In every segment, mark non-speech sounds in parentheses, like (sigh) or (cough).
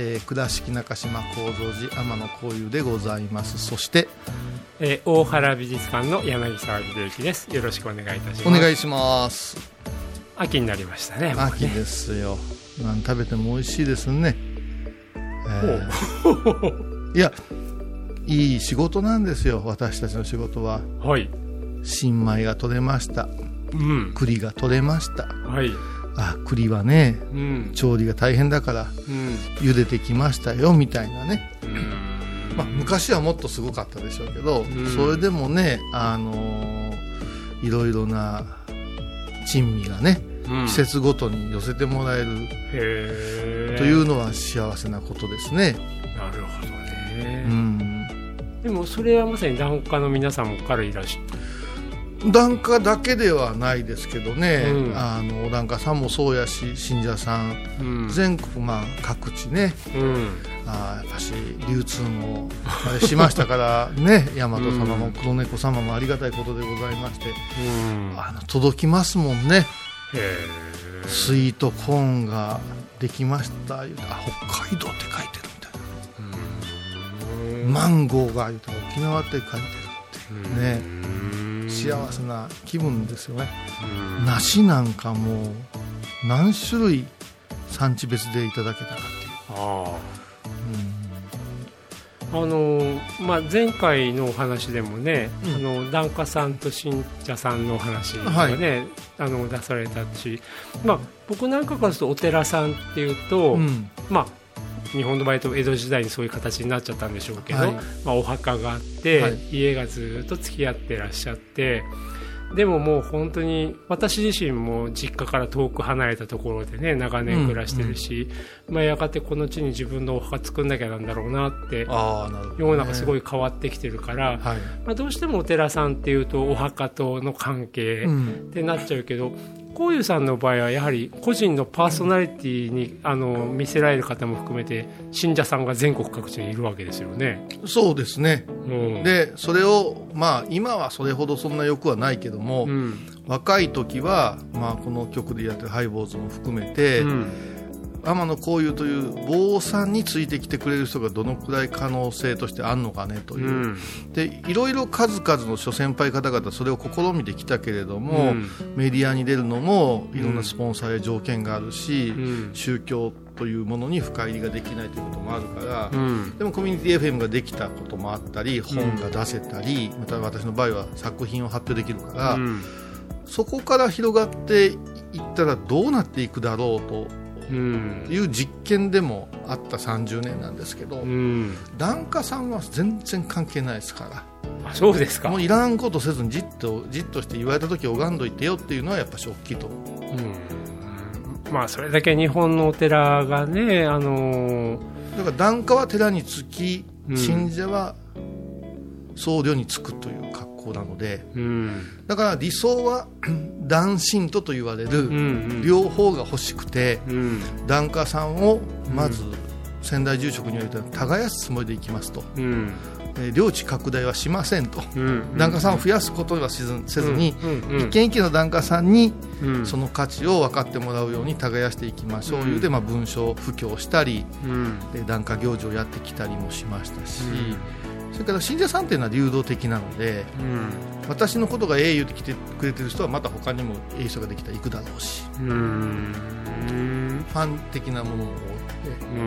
えー倉敷中島幸三寺天野幸雄でございます。そしてえー大原美術館の柳沢秀幸です。よろしくお願いいたします。お願いします。秋になりましたね。秋ですよ。何食べても美味しいですね、えー (laughs) いやいい仕事なんですよ。私たちの仕事は。はい。新米が取れました。うん。栗が取れました。はいあ栗はねうん。調理が大変だからうん。茹でてきましたよみたいなね。うん。まあ、昔はもっとすごかったでしょうけど、ん。それでもね、あのーいろいろな珍味がね、うん。季節ごとに寄せてもらえるというのは幸せなことですね。なるほどね。う、ん、でもそれはまさに檀家の皆さんからいらっしゃ檀家だけではないですけどね、うん。あのお檀家さんもそうやし信者さん、うん。全国、まあ、各地ね。うん。あーやっぱし流通もあれしましたから (laughs) ね。大和様も黒猫様もありがたいことでございまして。うん。あの届きますもんね。スイートコーンができました。言うてあ北海道って書いてるみたいな。マンゴーが言うて沖縄って書いてるって。ね幸せな気分ですよね。梨なんかも何種類産地別でいただけたかっていう。ああのまあ、前回のお話でもね、うん。あの檀家さんと信者さんのお話がね、あの出されたし、まあ、僕なんかからするとお寺さんっていうと、うん。まあ、日本の場合と江戸時代にそういう形になっちゃったんでしょうけど、はい。まあ、お墓があって、はい。家がずっと付き合ってらっしゃってでももう本当に私自身も実家から遠く離れたところでね長年暮らしてるし、まあ、やがてこの地に自分のお墓作んなきゃなんだろうなってああなるほど、ね、世の中すごい変わってきてるから、はい、まあ、どうしてもお寺さんっていうとお墓との関係うん。ってなっちゃうけど、こういうさんの場合はやはり個人のパーソナリティにあの見せられる方も含めて信者さんが全国各地にいるわけですよね。そうですね。うん、でそれをまあ今はそれほどそんな欲はないけども、うん。若い時は、まあ、この曲でやってるハイボーズも含めて、うん天野幸雄という坊さんについてきてくれる人がどのくらい可能性としてあるのかねという、うん。でいろいろ数々の諸先輩方々それを試みてきたけれども、うん。メディアに出るのもいろんなスポンサーや条件があるし、うん。宗教というものに深入りができないということもあるから、うん。でもコミュニティ FM ができたこともあったり本が出せたり、また私の場合は作品を発表できるから、うん。そこから広がっていったらどうなっていくだろうとうんいう実験でもあった30年なんですけど、うん。檀家さんは全然関係ないですから。あそうですか、もういらんことせずにじっとじっとして言われた時拝んどいてよっていうのはやっぱし大きいと。思ううん。まあ、それだけ日本のお寺がね、あのだから檀家は寺につきうん。信者は僧侶につくという格なのでうんだから理想は檀信徒と言われる両方が欲しくてうん檀家さんをまず仙台住職に言われたら耕すつもりでいきますと、うんえー領地拡大はしませんと、うん檀家さんを増やすことはせずせずに、うんうん一軒一軒の檀家さんにその価値を分かってもらうように耕していきましょう、うんいうで、まあ、文章布教したりうんで檀家行事をやってきたりもしましたし、それから信者さんっていうのは流動的なのでうん。私のことがええ言うて来てくれてる人はまた他にもええ人ができたら行くだろうしうん。うんファン的なものも多くて、うん。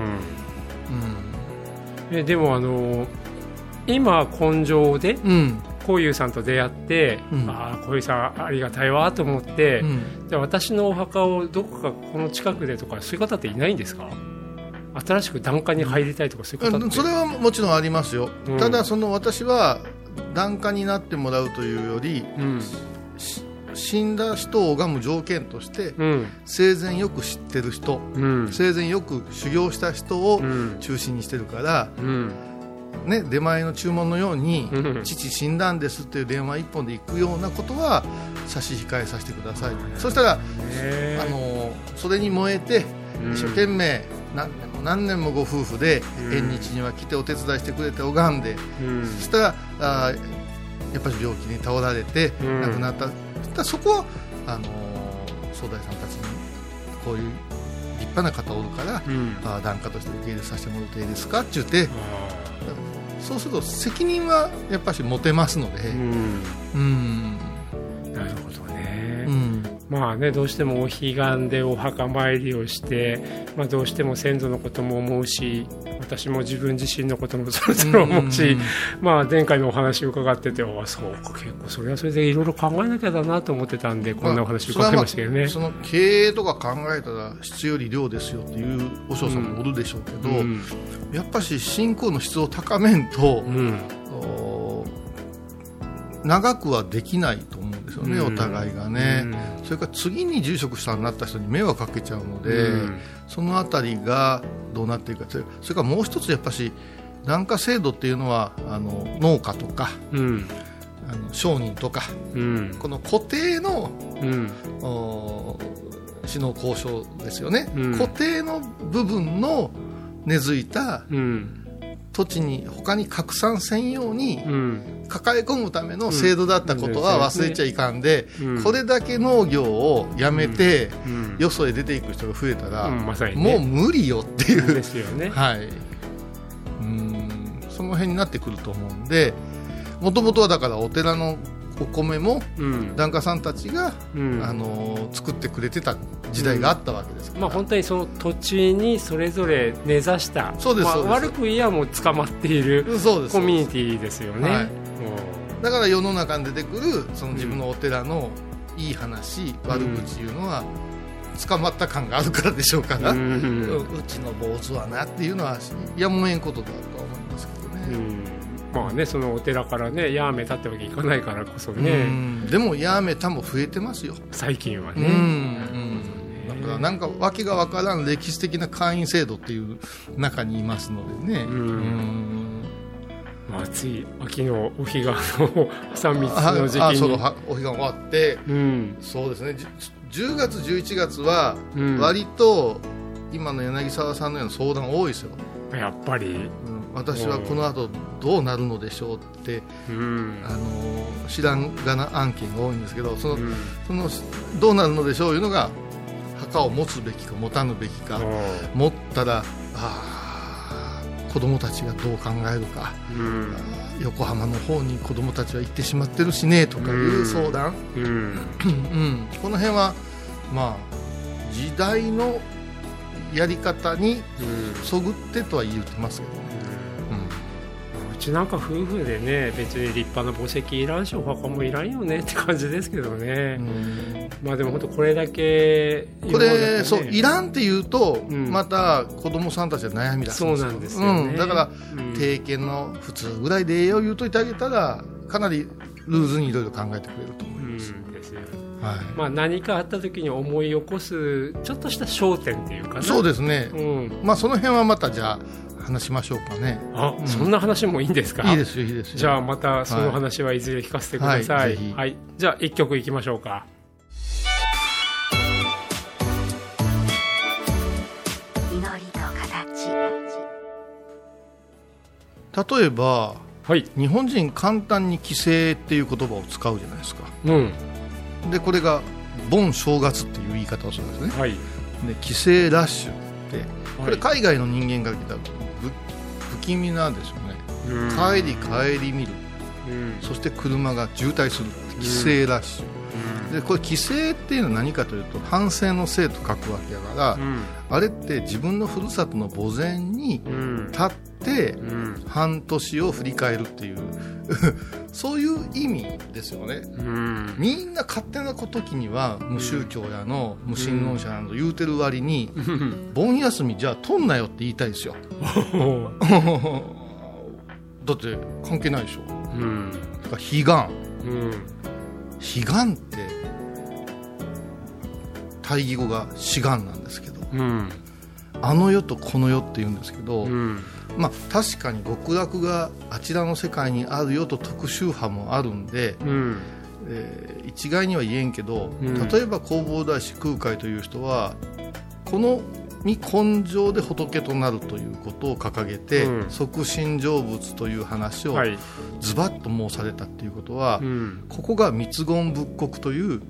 うん。えでもあの今根性でうん。こういうさんと出会って、うん。ああこういうさんありがたいわと思って、うん。じゃあ私のお墓をどこかこの近くでとかそういう方っていないんですか？新しく檀家に入りたいとかそういう方それはもちろんありますよ、うん。ただその私は檀家になってもらうというよりうん。し死んだ人を拝む条件としてうん。生前よく知ってる人うん。生前よく修行した人をうん。中心にしてるから、うん。ね、出前の注文のようにうん「父死んだんです」っていう電話一本で行くようなことは差し控えさせてください。そしたらあのそれに燃えてうん。一生懸命何年も何年もご夫婦でうん。縁日には来てお手伝いしてくれて拝んでうん。そしたらあーやっぱり病気に倒られてうん。亡くなった、そこはあの総大さんたちにこういう立派な方おるから、うん。あー檀家として受け入れさせてもらっていいですかって言ってあそうすると責任はやっぱし持てますのでーうん。うんまあねどうしてもお彼岸でお墓参りをして、まあ、どうしても先祖のことも思うし私も自分自身のこともそろそろ思うし、まあ前回のお話を伺っててあそうか結構それはそれでいろいろ考えなきゃだなと思ってたんでこんなお話を伺いましたけどね。それはまあその経営とか考えたら質より量ですよっていう和尚さんもおるでしょうけど、うん。やっぱし信仰の質を高めんと、うん。お長くはできないとですよね、うん。お互いがね、それから次に住職さんになった人に迷惑かけちゃうので、うん。そのあたりがどうなっていくか。それからもう一つやっぱし檀家制度っていうのはあの農家とかうん。あの商人とかうん。この固定のうん。お死の交渉ですよね、うん。固定の部分の根付いたうん土地に他に拡散せんようにうん。抱え込むための制度だったことは忘れちゃいかんで、うん。これだけ農業をやめて、うん。よそへ出ていく人が増えたら、もね。う無理よっていう、ですよね。(laughs) はい、うん。その辺になってくると思うんでもともとはだからお寺のお米もうん。檀家さんたちが、うん。あの作ってくれてた時代があったわけですから、まあ、本当にその土地にそれぞれ根ざしたまあそうですそうです。悪く言えばもう捕まっているコミュニティですよね。だから世の中に出てくるその自分のお寺のいい話、悪口いうのは捕まった感があるからでしょうから、ううん。うちの坊主はなっていうのはやむをえんことだとは思いますけどね。うんまあね、そのお寺からねやめたってわけいかないからこそうね、ん。でもやめたも増えてますよ。最近はうん。ね、うんだからなんか訳がわからん歴史的な会員制度っていう中にいますのでね。うん。うん。まあ、つい秋のお彼岸の3密あの時期に。あそうはお彼岸終わって。うん。そうですね。じゅ10月11月はうん。割と今の柳沢さんのような相談多いですよ、やっぱり、うん私はこの後どうなるのでしょうって、うん。あの知らんがな案件が多いんですけどその,、うん。そのどうなるのでしょういうのが墓を持つべきか持たぬべきか、持ったらあー子供たちがどう考えるかうん。横浜の方に子供たちは行ってしまってるしねとかいう相談、うん。うん、この辺はまあ時代のやり方にうん。そぐってとは言ってますけどちなんか夫婦でね別に立派な墓石いらんしお墓もいらんよねって感じですけどね、うん。まあでも本当これだけこれ、ね。そういらんって言うと、うん。また子供さんたちは悩み出すそうなんですよね、うん、だから、うん。定見の普通ぐらいでええよ言うといてあげたらかなりルーズにいろいろ考えてくれると思います、はい。まあ、何かあった時に思い起こすちょっとした焦点っていうかな。そうですね、うん、まあその辺はまたじゃあ話しましょうかね。あ、うん。そんな話もいいんですか？いいですよいいですよ。じゃあまたその話はいずれ聞かせてください、はい。ぜひ。はい、じゃあ一曲いきましょうか。祈りと形。例えばはい。日本人簡単に帰省っていう言葉を使うじゃないですか。うんでこれが盆正月っていう言い方をするんですね。はい。で帰省ラッシュってこれ海外の人間から聞いたら不不気味なんですよね。うん。帰り帰り見る。うん。そして車が渋滞する帰省ラッシュ、でこれ帰省っていうのは何かというと反省の生と書くわけだから、うん。あれって自分のふるさとの墓前にうん。立ってうん。半年を振り返るっていうそういう意味ですよね。うん。みんな勝手な時には無宗教やの無神論者など言うてる割に盆休みじゃあ取んなよって言いたいですよ。(laughs) だって関係ないでしょ。うん。だから彼岸うん。彼岸って対義語が志願なんですけど。うん。あの世とこの世って言うんですけど、うんまあ確かに極楽があちらの世界にあるよと特殊派もあるんで、うん。えー一概には言えんけど、うん。例えば弘法大師空海という人はこのに根性で仏となるということを掲げて、うん。即身成仏という話をはい。ズバッと申されたっていうことは、うん。ここが密言仏国という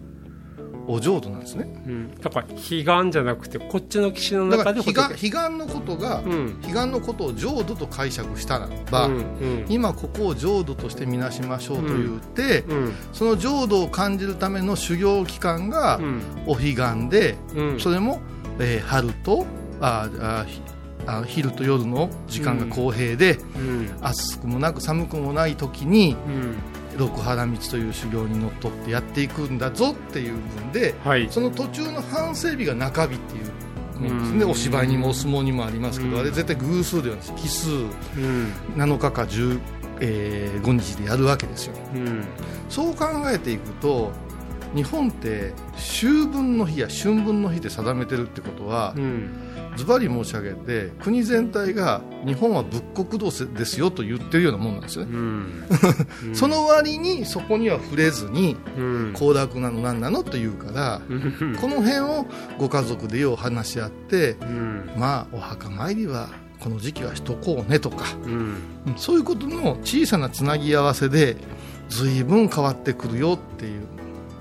お浄土なんですね。うん。だから彼岸じゃなくてこっちの騎士の中で彼岸のことが、うん。彼岸のことを浄土と解釈したならば、うんうん。今ここを浄土としてみなしましょうと言って、うんその浄土を感じるための修行期間がうん。お彼岸で、うん。それも、えー春とああひあ昼と夜の時間が公平で、うん。暑くもなく寒くもない時にうん六波羅蜜という修行にのっとってやっていくんだぞっていう分ではい。その途中の半整備が中日っていうね、うん。お芝居にもお相撲にもありますけど、うん。あれ絶対偶数ではないです。奇数。うん。7日か10、えー5日でやるわけですよ。うん。そう考えていくと日本って秋分の日や春分の日で定めてるってことはうん。ズバリ申し上げて国全体が日本は仏国同士ですよと言ってるようなもんなんですよね、うん。(laughs) その割にそこには触れずにうん。行楽なの何なのと言うからうん。この辺をご家族でよう話し合ってうん。まあお墓参りはこの時期はしとこうねとかうん。うん。そういうことの小さなつなぎ合わせで随分変わってくるよっていう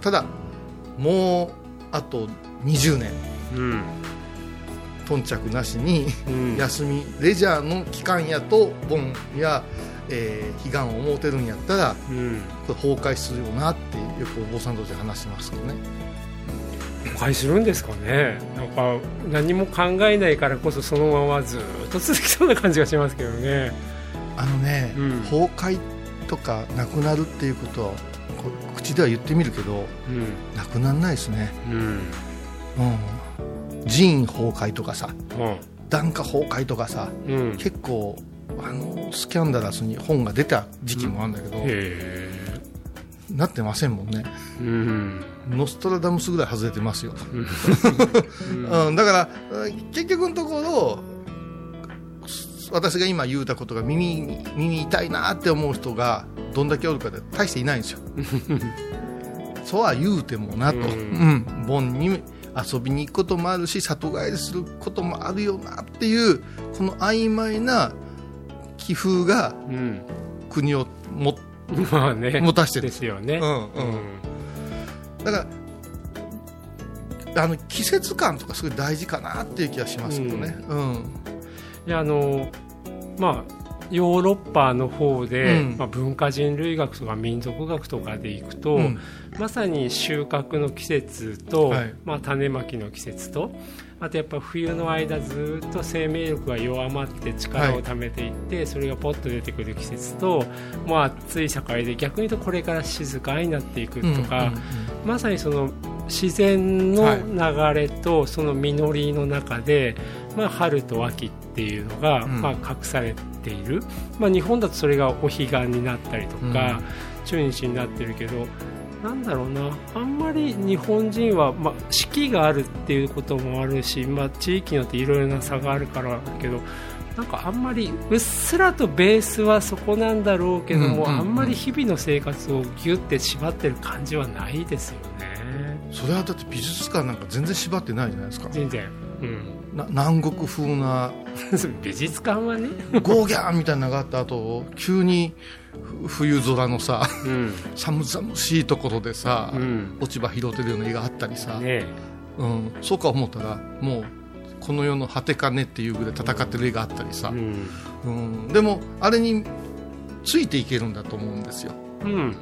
ただもうあと20年。うん頓着なしにうん。休みレジャーの期間やと盆や、えー、彼岸を思うてるんやったらうん。これ崩壊するよなってよくお坊さん同士で話してますけどね。誤解するんですかね。なんか何も考えないからこそそのままずっと続きそうな感じがしますけどね。あのね、うん。崩壊とかなくなるっていうことは口では言ってみるけどうん。なくならないですね、うん。うん、寺院崩壊とかさ檀家崩壊とかさうん。結構あのスキャンダラスに本が出た時期もあるんだけど、へえ。なってませんもんね。うん。ノストラダムスぐらい外れてますよ、うん。(laughs) うん、だから結局のところ私が今言うたことが耳に耳痛いなって思う人がどんだけおるかで大していないんですよ。(laughs) そうは言うてもなと、ううん。ん盆に遊びに行くこともあるし里帰りすることもあるよなっていうこの曖昧な気風がうん。国をも (laughs) まあね。持たしてる。ですよね。うんうん。だからあの季節感とかすごい大事かなっていう気がしますけどね、うん。いやあのまあヨーロッパの方で、うん。まあ、文化人類学とか民族学とかでいくと、うん。まさに収穫の季節と、はい。まあ、種まきの季節とあとやっぱ冬の間ずっと生命力が弱まって力を貯めていって、それがポッと出てくる季節ともう暑い境で逆に言うとこれから静かになっていくとか、うんうん。まさにその自然の流れとその実りの中で、まあ、春と秋っていうのが、うん。まあ、隠されている、まあ、日本だとそれがお彼岸になったりとか、中日になってるけどなんだろうな。あんまり日本人は、まあ、四季があるっていうこともあるし、まあ、地域によっていろいろな差があるからだけどなんかあんまりうっすらとベースはそこなんだろうけども、あんまり日々の生活をギュッて縛ってる感じはないですよねそれはだって美術館なんか全然縛ってないじゃないですか。全然、うん、な南国風な (laughs) 美術館はね、ゴーギャーみたいなのがあった後急にふ冬空のさうん。寒々しいところでさ、うん。落ち葉拾ってるような絵があったりさ、ねうん、そうか思ったらもうこの世の果てかねっていうぐらい戦ってる絵があったりさ。う、ん。うん、でもあれについていけるんだと思うんですよ。うん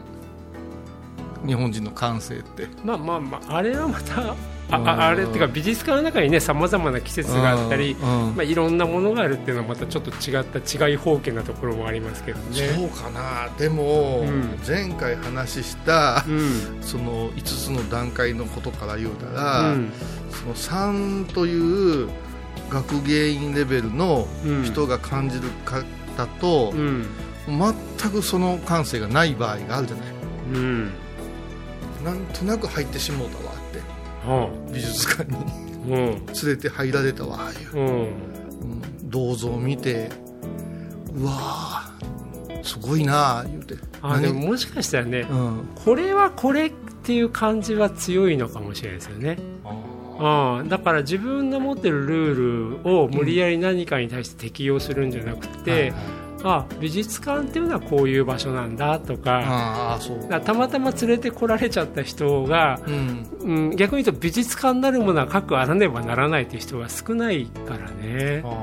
日本人の感性って。まあまあまああれはまたあうん。ああれっていうか美術館の中にねさまざまな季節があったり、まあ、いろんなものがあるっていうのはまたちょっと違った違い方形なところもありますけどね。そうかな。でも、うん。前回話した、うん。その5つの段階のことから言うたら、うん。その3という学芸員レベルのうん。人が感じる方と、うん。全くその感性がない場合があるじゃない。うんなんとなく入ってしもうたわって。は美術館に。あうん。連れて入られたわいう、うん。うん。銅像を見てうわーすごいなあ言うて。あでももしかしたらねうん。これはこれっていう感じは強いのかもしれないですよね。ああだから自分の持ってるルールを無理やり何かに対して適用するんじゃなくて、はいはいあ美術館っていうのはこういう場所なんだとかああそう。だからたまたま連れてこられちゃった人が、うん。うん、逆に言うと美術館になるものは各あらねばならないという人が少ないからね。あ。うあ、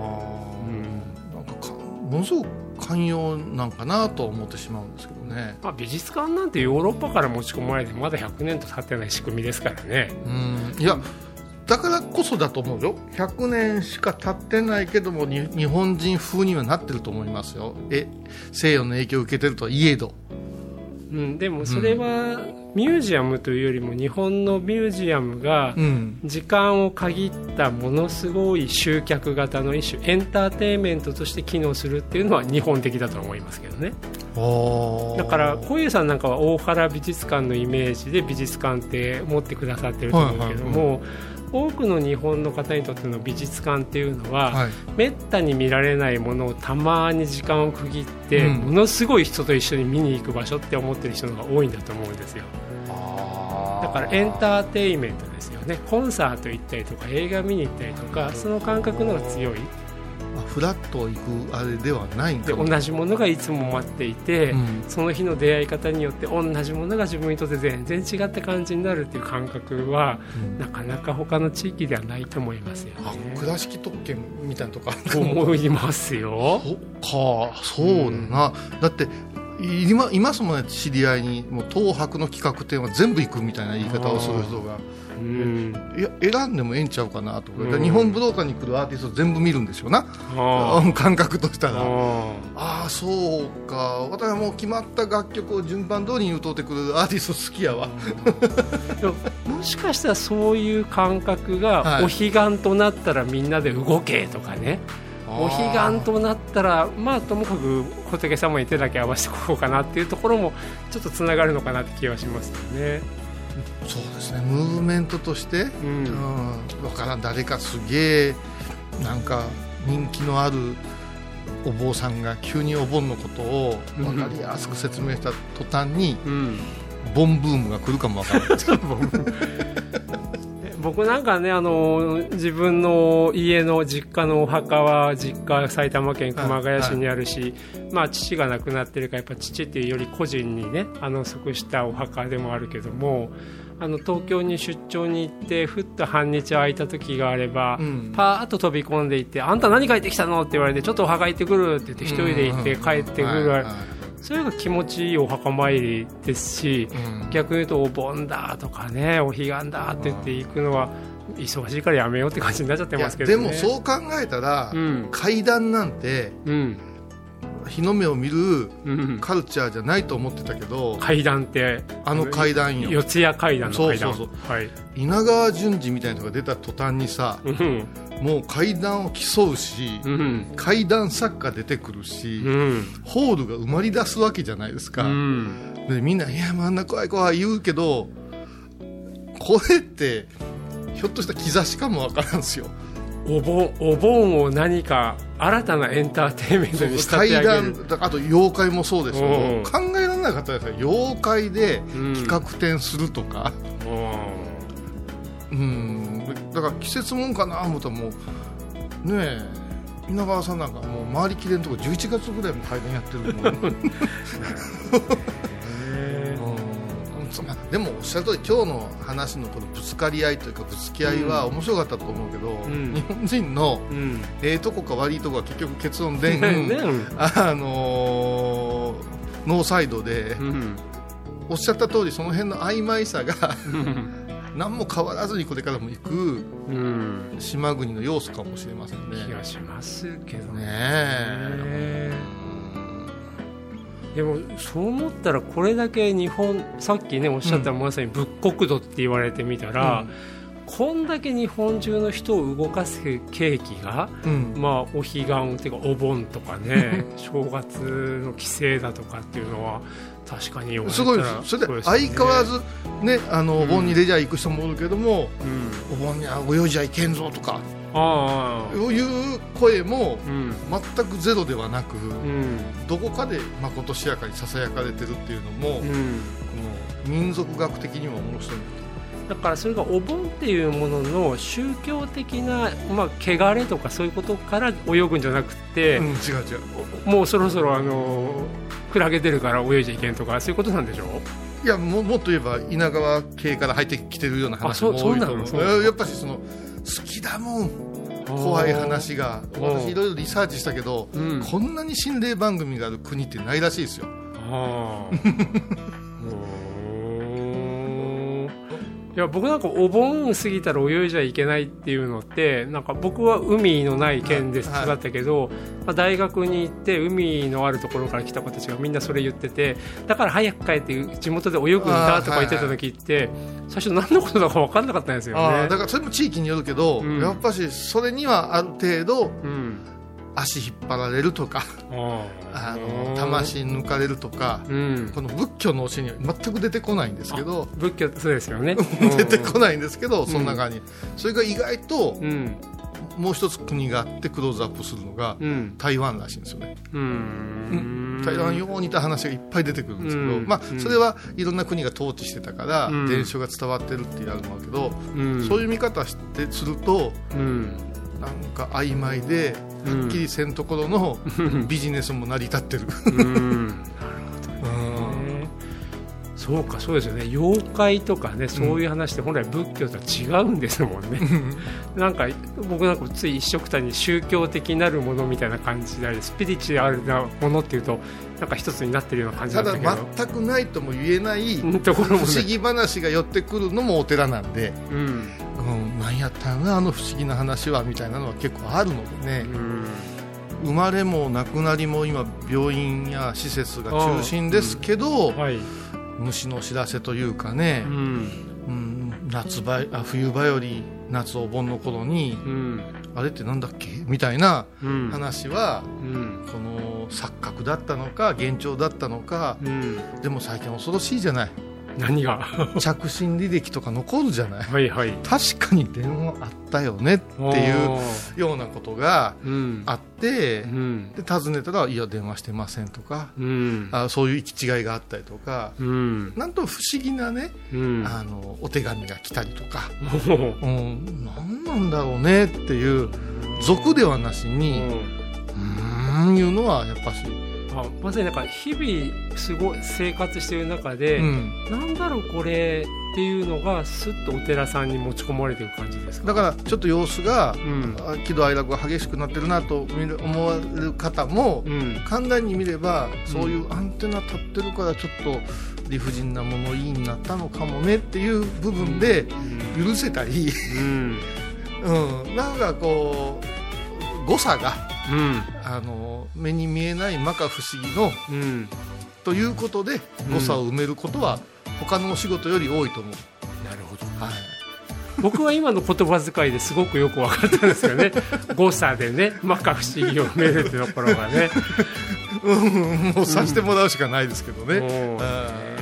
ん。なんかかものすごく寛容なんかなと思ってしまうんですけどね。まあ、美術館なんてヨーロッパから持ち込まれてまだ100年と経ってない仕組みですからね。うん。いやだからこそだと思うよ。100年しか経ってないけどもに日本人風にはなってると思いますよ。え西洋の影響を受けてるとはいえど。うん、でもそれはミュージアムというよりも日本のミュージアムがうん。時間を限ったものすごい集客型の一種エンターテインメントとして機能するっていうのは日本的だと思いますけどね。だから小遊さんなんかは大原美術館のイメージで美術館って思ってくださってると思うけども、多くの日本の方にとっての美術館っていうのは、はい。めったに見られないものをたまに時間を区切って、うん。ものすごい人と一緒に見に行く場所って思ってる人の方が多いんだと思うんですよ。だからエンターテインメントですよね。コンサート行ったりとか映画見に行ったりとかその感覚の方が強いまあフラッと行くあれではないんで同じものがいつも待っていて、うん。その日の出会い方によって同じものが自分にとって全然違った感じになるっていう感覚は、うん。なかなか他の地域ではないと思いますよあね。倉敷特権みたいなとか思いますよ。そっかそうだな、だって今いますもんね知り合いにもう東博の企画展は全部行くみたいな言い方をする人が。うん、いや選んでもええんちゃうかなとか、うん。日本武道館に来るアーティスト全部見るんですよな、あ。うん感覚としたあらあ。あそうか。私はもう決まった楽曲を順番通りに歌うてくるアーティスト好きやわ、でももしかしたらそういう感覚がはい。お彼岸となったらみんなで動けとかね、お彼岸となったらまあともかく仏様に手だけ合わせてこうかなっていうところもちょっとつながるのかなって気はしますよね。そうですね。ムーブメントとして、ううん。ん、分からん。誰かすげえなんか人気のあるお坊さんが急にお盆のことを分かりやすく説明した途端にうん。ボンブームが来るかも分からない (laughs) 僕なんかねあの自分の家の実家のお墓は実家埼玉県熊谷市にあるし、まあ、父が亡くなってるからやっぱ父っていうより個人にねあの即したお墓でもあるけどもあの東京に出張に行ってふっと半日空いた時があれば、うん。パーッと飛び込んでいってあんた何帰ってきたの？って言われてちょっとお墓行ってくるって言って一人で行って帰ってくる、はいはいそれが気持ちいいお墓参りですし、うん。逆に言うとお盆だとかねお彼岸だって言って行くのは忙しいからやめようって感じになっちゃってますけどね。でもそう考えたら、うん。階段なんてうん日の目を見るうん。カルチャーじゃないと思ってたけど階段って。あの階段よ。四谷階段の階段。そうそうはい。稲川淳二みたいな人が出た途端にさうん。もう階段を競うし、うん。階段作家出てくるし、うん。ホールが埋まり出すわけじゃないですか、うん。でみんな「いやあんな怖い怖い」言うけどこれってひょっとしたら兆しかもわからんすよお盆お盆を何か新たなエンターテインメントに仕立て階上げる。あと妖怪もそうですけど、うん。考えられなかったですよ妖怪でうん。企画展するとか、うん、だから季節もんかな思ったらもうねえ稲川さんなんかもう回りきれんとこ11月ぐらいも階段やってるもん (laughs) まあでもおっしゃる通り今日の話のこのぶつかり合いというかぶつけ合いは面白かったと思うけど、ん。日本人のうん。ええとこか悪いとこは結局結論で、(laughs) ねあのーノーサイドでうん。おっしゃった通りその辺の曖昧さが (laughs) 何も変わらずにこれからも行くうん。島国の要素かもしれませんね。気がしますけどね。ねえ。でもそう思ったらこれだけ日本さっきねおっしゃったまさに仏国土って言われてみたら、こんだけ日本中の人を動かす契機が、うん。まあ、お彼岸っていうかお盆とかね (laughs) 正月の帰省だとかっていうのは確かにすごいです。それで相変わらず、ね、あのお盆にレジャー行く人もおるけども、うん、お盆には泳いじゃいけんぞとかああいう声もうん。全くゼロではなく、うん。どこかでまことしやかにささやかれてるっていうのも、こうん。の民族学的にも面白いだからそれがお盆っていうものの宗教的な、まあ、汚れとかそういうことから泳ぐんじゃなくて、うん、違う違う。もうそろそろあのクラゲ出るから泳いじゃいけんとかそういうことなんでしょいやももっと言えば稲川系から入ってきてるような話も多いと思う。そうなの？やっぱしその好きだもん。怖い話が。ー私いろいろリサーチしたけど、うん。こんなに心霊番組がある国ってないらしいですよ (laughs) いや僕なんかお盆過ぎたら泳いじゃいけないっていうのってなんか僕は海のない県で育ったけど、まあ、大学に行って海のあるところから来た子たちがみんなそれ言っててだから早く帰って地元で泳ぐんだとか言ってた時って最初何のことだか分かんなかったんですよね。だ。からそれも地域によるけど、うん。やっぱしそれにはある程度うん足引っ張られるとか。あ (laughs) あの魂抜かれるとか、うん。この仏教の教えには全く出てこないんですけど。仏教そうですよね。(laughs) 出てこないんですけど、その中にそれが意外とうん。もう一つ国があってクローズアップするのがうん。台湾らしいんですよね、うん。台湾よう似た話がいっぱい出てくるんですけど、うん。まあうん。それはいろんな国が統治してたから、うん。伝承が伝わってるっていうあるんだけど、うん。そういう見方してするとうんなんか曖昧でうん。はっきりせんところのビジネスも成り立ってる、うん。(laughs) そうかそうですよね。妖怪とかねそういう話って本来仏教とは違うんですもんね、なんか僕なんかつい一緒くたに宗教的なるものみたいな感じでスピリチュアルなものっていうとなんか一つになってるような感じなたんだけど。だ全くないとも言えないうんところもね不思議話が寄ってくるのもお寺なんで、うんうん、なんやったんやなあの不思議な話はみたいなのは結構あるのでね、うん。生まれも亡くなりも今病院や施設が中心ですけど、はい。虫の知らせというかね。う、ん。うん、夏場あ冬場より夏お盆の頃にうん。あれってなんだっけ？みたいなうん。話は、うん。この錯覚だったのか幻聴だったのかうん。でも最近恐ろしいじゃない (laughs) 何が？(laughs) 着信履歴とか残るじゃない。はいはい。確かに電話あったよねっていうようなことがうん。あってうん。で尋ねたらいや電話してませんとかうん。あそういう行き違いがあったりとかうん。なんと不思議なねうん。あのお手紙が来たりとか、もううん、何なんだろうねっていう俗ではなしにうーんいうのはやっぱし、あまさになんか日々すごい生活している中で、うん、なんだろうこれっていうのがすっとお寺さんに持ち込まれていく感じですか？だからちょっと様子がうん。あ喜怒哀楽が激しくなってるなと見る思われる方もうん。簡単に見ればそういうアンテナ立ってるからちょっと理不尽な物言いになったのかもねっていう部分で許せたり、うん。(laughs) うん、なんかこう誤差がうん。あの目に見えない摩訶不思議のうん。ということで誤差を埋めることは他のお仕事より多いと思う、なるほど。はい、僕は今の言葉遣いですごくよく分かったんですよね。(laughs) 誤差でね摩訶不思議を埋めるってところがね。うんもうさせてもらうしかないですけどね、もうあね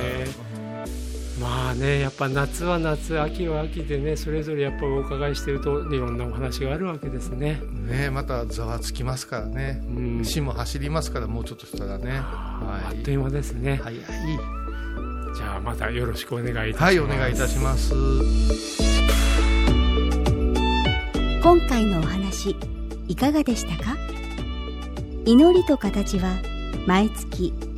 まあねやっぱ夏は夏秋は秋でねそれぞれやっぱお伺いしてるといろんなお話があるわけですね。ねまたざわつきますからね。うん。死も走りますからもうちょっとしたらね。はい。あっという間ですね、はい。じゃあまたよろしくお願いいたします。はいお願いいたします。今回のお話いかがでしたか？祈りと形は毎月